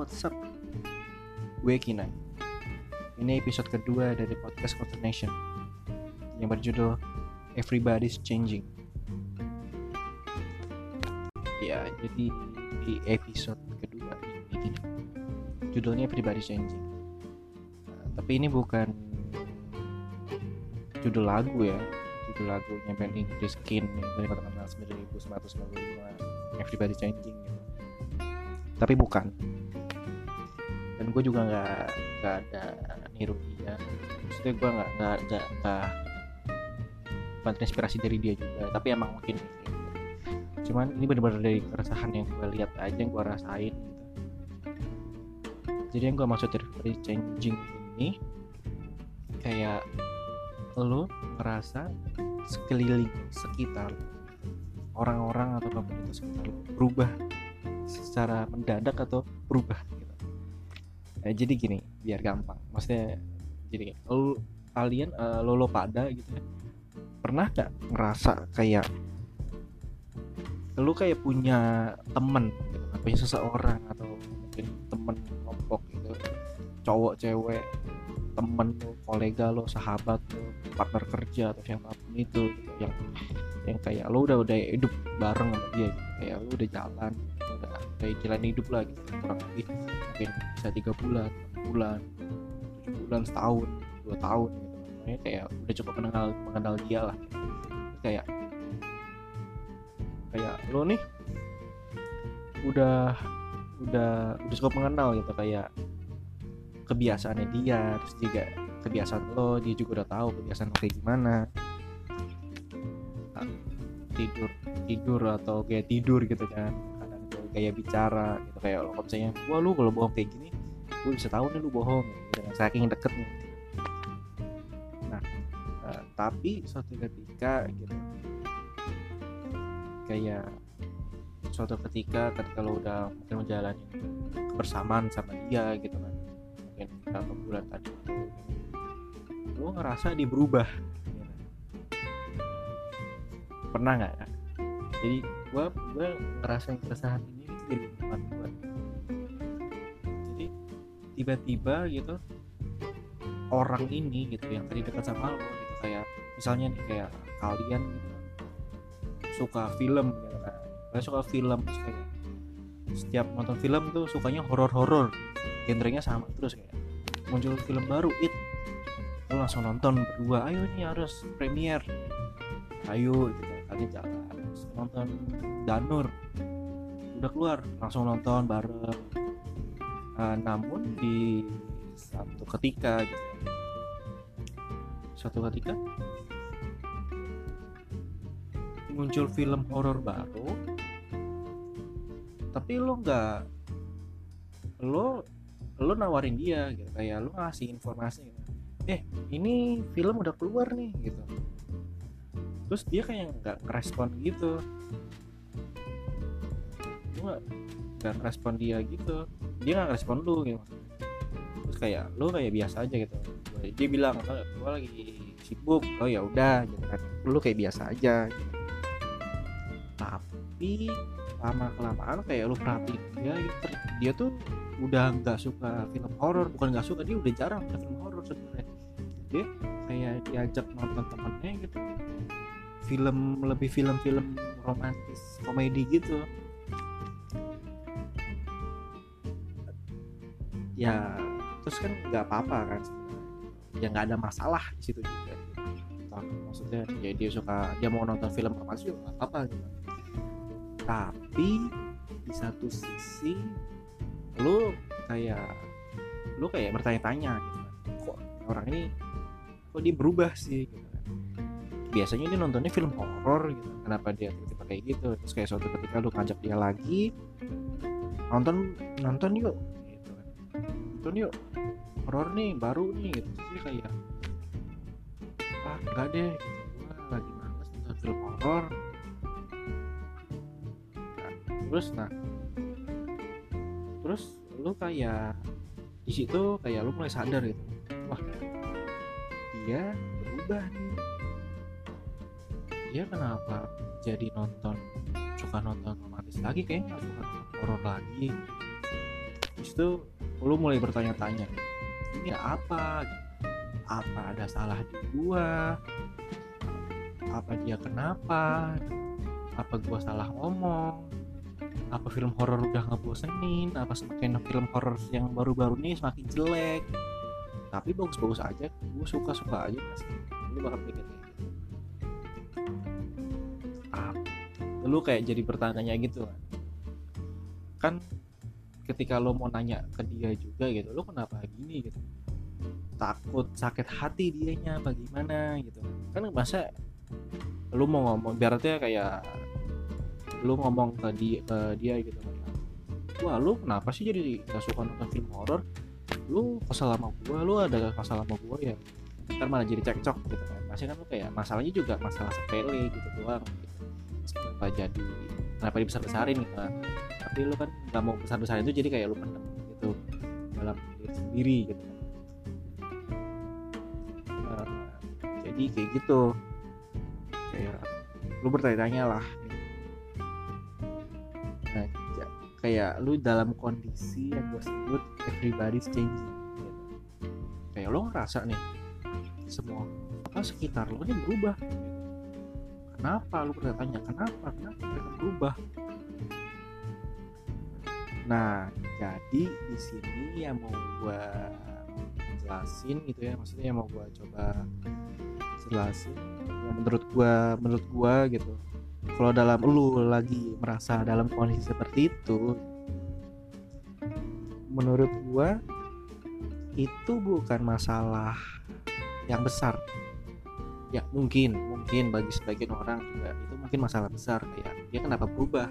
what's up? Gue Kina. Ini episode kedua dari podcast Culture Nation yang berjudul Everybody's Changing. Ya, jadi di episode kedua ini judulnya Everybody's Changing. Nah, tapi ini bukan judul lagu ya, judul lagunya band Inggris Skin dari terkenal 1995 Everybody's Changing gitu. Tapi bukan dan gue juga nggak nggak ada niru dia. Maksudnya gue nggak nggak nggak bukan inspirasi dari dia juga. Tapi emang mungkin gitu. cuman ini benar-benar dari keresahan yang gue lihat aja yang gue rasain gitu. Jadi yang gue maksud dari changing ini kayak lo ngerasa sekeliling sekitar orang-orang atau itu sekitar berubah secara mendadak atau berubah gitu eh, jadi gini biar gampang. Maksudnya jadi lo kalian uh, lo lo pada gitu ya pernah gak ngerasa kayak lu kayak punya temen gitu, punya seseorang atau mungkin temen kelompok gitu. Cowok cewek temen lo kolega lo sahabat lo partner kerja atau siapa pun itu gitu. Yang yang kayak lo udah udah hidup bareng sama dia gitu. Kayak lo udah jalan udah kayak jalan hidup lah gitu. Kurang lebih mungkin bisa tiga bulan bulan tujuh bulan setahun dua tahun gitu. Makanya kayak udah cukup mengenal mengenal dia lah. Kayak kayak lo nih udah udah udah cukup mengenal gitu. Kayak kebiasaannya dia terus juga kebiasaan lo dia juga udah tahu kebiasaan lo kayak gimana. Tidur tidur atau kayak tidur gitu kan kayak bicara gitu kayak kalau misalnya wah lu kalau bohong kayak gini gue bisa tahu nih lu bohong gitu kan saking deketnya nah, nah tapi suatu ketika gitu kayak suatu ketika ketika lo udah mungkin menjalani kebersamaan sama dia gitu kan mungkin beberapa bulan tadi lo ngerasa dia berubah gitu. pernah nggak jadi gua gua ngerasain keresahan ini di lingkungan gua. Jadi tiba-tiba gitu orang ini gitu yang tadi dekat sama lo gitu kayak misalnya nih kayak kalian gitu suka film gitu kan. Kalian suka film terus kayak setiap nonton film tuh sukanya horor-horor genrenya sama terus kayak muncul film baru it. Lo langsung nonton berdua ayo nih harus premier. Ayo gitu kalian jalan nonton Danur udah keluar langsung nonton bareng. Nah, namun di satu ketika gitu. Suatu ketika muncul film horor baru tapi lo nggak lo lo nawarin dia gitu kayak lo ngasih informasi gitu. eh ini film udah keluar nih gitu. Terus dia kayak nggak ngerespon gitu nggak nggak ngerespon dia gitu. Dia nggak ngerespon lu gitu. Terus kayak lo kayak biasa aja gitu. Dia bilang "Oh, gua lagi sibuk. Oh ya udah gitu kan. Lu kayak biasa aja. Gitu. tapi lama kelamaan kayak lu perhatiin dia gitu, dia tuh udah nggak suka film horor. Bukan nggak suka dia udah jarang nonton film horor sebenarnya. Dia kayak diajak nonton temennya gitu. Film lebih film-film romantis komedi gitu ya terus kan nggak apa-apa kan ya nggak ada masalah di situ juga. Entah, maksudnya ya dia suka dia mau nonton film romantis juga nggak apa-apa gitu. Tapi di satu sisi lu kayak lu kayak bertanya-tanya gitu kan. Kok orang ini kok dia berubah sih gitu kan. Biasanya dia nontonnya film horor gitu kenapa dia tiba-tiba kayak gitu? Terus kayak suatu ketika lu ngajak dia lagi nonton nonton yuk. kan nonton yuk. Horor nih baru nih gitu. Dia kayak ah enggak deh gitu. gua lagi males nonton film horor. Nah, terus nah terus lu kayak di situ kayak lu mulai sadar gitu. Wah dia berubah nih. Dia kenapa jadi nonton suka nonton romantis lagi? Kayaknya suka nonton horor lagi. Itu lu mulai bertanya-tanya ini apa? Apa ada salah di gua? Apa dia kenapa? Apa gua salah ngomong? Apa film horor udah ngebosenin? Apa semakin film horor yang baru-baru ini semakin jelek? Tapi bagus-bagus aja gue suka-suka aja pasti lu bakal mikir gitu. Ah, lu kayak jadi bertanya gitu kan ketika lo mau nanya ke dia juga gitu lo kenapa gini? gitu. Takut sakit hati dianya bagaimana? gitu. Kan masa lu mau ngomong berarti kayak lu ngomong ke dia, ke dia gitu kan. Wah lu kenapa sih jadi gak suka nonton film horor? Lu kesal sama gua lu ada masalah sama gua ya? Ntar malah jadi cekcok gitu kan. Pasti kan lu kayak masalahnya juga masalah sepele gitu doang gitu. kenapa jadi kenapa dibesar besarin gitu kan. Tapi lu kan nggak mau besar besarin itu jadi kayak lu pendem gitu dalam diri sendiri gitu. Uh, jadi kayak gitu. Kayak lu bertanya-tanya lah. Nah kayak lu dalam kondisi yang gue sebut everybody's changing gitu. kayak lo ngerasa nih semua apa sekitar lo ini berubah kenapa? Lu bertanya kenapa? Kenapa mereka berubah? Nah jadi di sini yang mau gue jelasin gitu ya maksudnya yang mau gue coba jelasin yang menurut gue menurut gue gitu. Kalau dalam lu lagi merasa dalam kondisi seperti itu menurut gua itu bukan masalah yang besar ya mungkin mungkin bagi sebagian orang juga itu mungkin masalah besar kayak dia kenapa berubah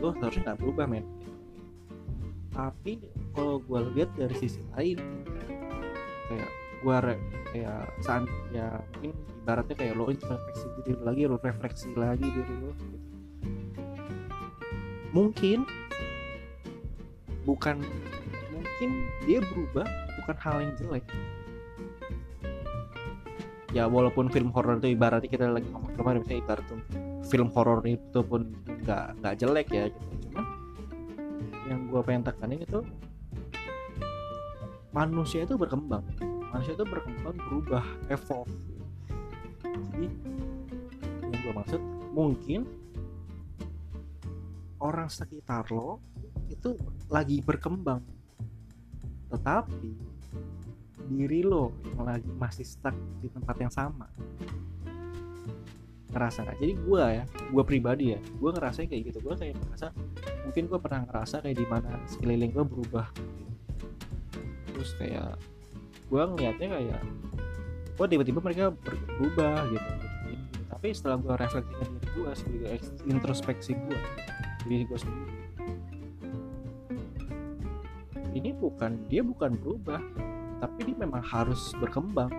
lo harusnya nggak berubah men. Tapi kalau gue lihat dari sisi lain kayak gue kayak saat ya mungkin ibaratnya kayak lo introspeksi diri lo lagi lo refleksi lagi diri lo gitu. mungkin bukan mungkin dia berubah bukan hal yang jelek ya walaupun film horor itu ibaratnya kita lagi ngomong kemarin misalnya ibarat tuh film horor itu pun nggak nggak jelek ya gitu. Cuman yang gue pengen tekanin itu manusia itu berkembang. Manusia itu berkembang berubah evolve. Jadi yang gue maksud mungkin orang sekitar lo itu lagi berkembang. Tetapi diri lo yang lagi masih stuck di tempat yang sama. Ngerasa nggak? Jadi gue ya gue pribadi ya gue ngerasa kayak gitu. Gue kayak ngerasa mungkin gue pernah ngerasa kayak di mana sekeliling gue berubah terus kayak gue ngeliatnya kayak gue tiba-tiba mereka berubah gitu, tapi setelah gue refleksikan diri gue sebagai introspeksi gue diri gue sendiri. Ini bukan dia bukan berubah tapi dia memang harus berkembang.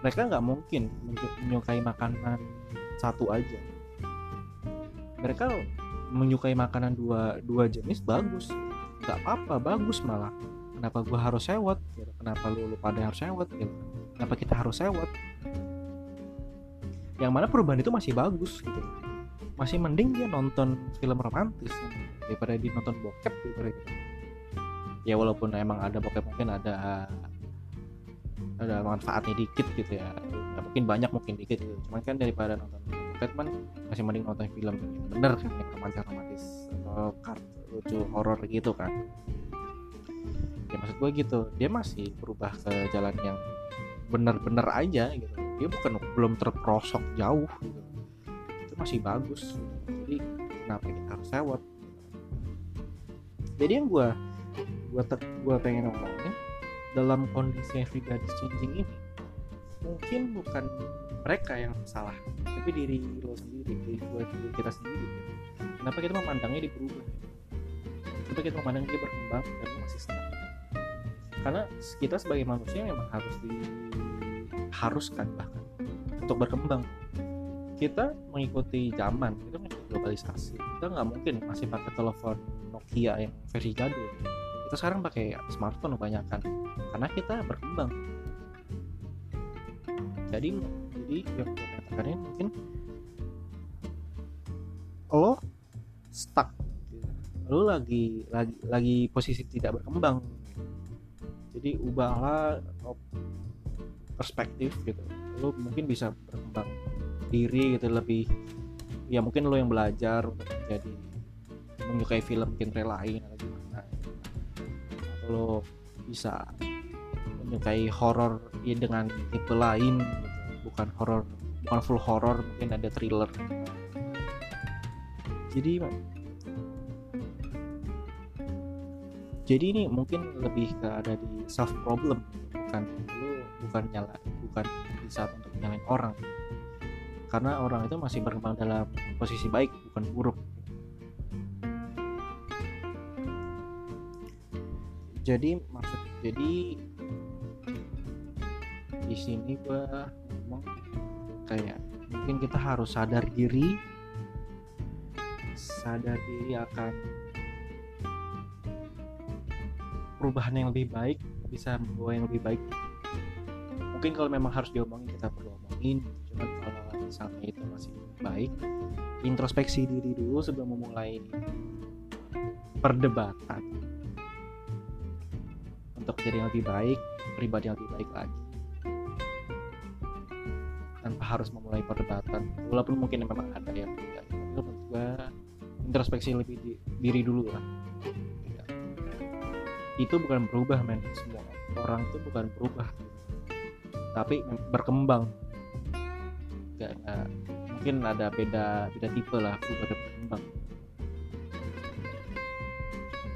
Mereka nggak mungkin menyukai makanan satu aja. Mereka menyukai makanan dua dua jenis bagus. Nggak apa-apa bagus malah. Kenapa gue harus sewot? Gitu. kenapa lu, lu pada harus sewot? Gitu. kenapa kita harus sewot? Yang mana perubahan itu masih bagus gitu. Masih mending dia nonton film romantis daripada dia nonton bokep gitu. Ya walaupun emang ada bokep mungkin ada ada manfaatnya dikit gitu ya, ya mungkin banyak mungkin dikit gitu. Cuman kan daripada nonton kan masih mending nonton film yang bener kan yang romantis romantis atau kartu lucu horor gitu kan. Ya maksud gue gitu. Dia masih berubah ke jalan yang bener-bener aja gitu. Dia bukan belum terperosok jauh gitu. Itu masih bagus. Jadi kenapa kita harus sewot jadi yang gue gue gue pengen ngomongin dalam kondisi everybody's changing ini mungkin bukan mereka yang salah tapi diri lo sendiri diri gue diri kita sendiri. Kenapa kita memandangnya dia berubah? Kenapa kita memandang dia berkembang dan masih stuck karena kita sebagai manusia memang harus diharuskan bahkan untuk berkembang. Kita mengikuti zaman kita mengikuti globalisasi. Kita nggak mungkin masih pakai telepon Nokia yang versi jadul kita sekarang pakai smartphone kebanyakan karena kita berkembang. Jadi jadi yang gue katakan mungkin lo stuck. Lu lagi lagi lagi posisi tidak berkembang. Jadi ubahlah perspektif gitu. Lu mungkin bisa berkembang diri gitu lebih ya mungkin lo yang belajar untuk menjadi menyukai film genre lain atau gimana lo bisa menyukai horor ya dengan tipe lain gitu. bukan horor bukan full horror mungkin ada thriller. Jadi jadi ini mungkin lebih ke ada di self problem bukan lu bukan nyala bukan di untuk nyalain orang. Karena orang itu masih berkembang dalam posisi baik bukan buruk jadi maksud jadi di sini gua ngomong kayak mungkin kita harus sadar diri sadar diri akan perubahan yang lebih baik bisa membawa yang lebih baik. Mungkin kalau memang harus diomongin kita perlu omongin. Cuman kalau misalnya itu masih baik introspeksi diri dulu sebelum memulai perdebatan untuk jadi yang lebih baik pribadi yang lebih baik lagi. Tanpa harus memulai perdebatan. Walaupun mungkin memang ada yang tidak tapi menurut gue introspeksi lebih di, diri dulu lah. Itu bukan berubah men. Semua orang itu bukan berubah. Tapi berkembang. Gak, gak mungkin ada beda beda tipe lah berubah dan berkembang.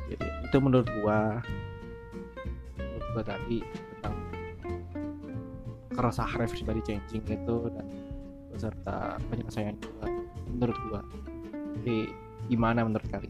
Jadi itu menurut gua gua tadi tentang keresahan body changing itu dan beserta penyelesaian gua menurut gua. Jadi gimana menurut kalian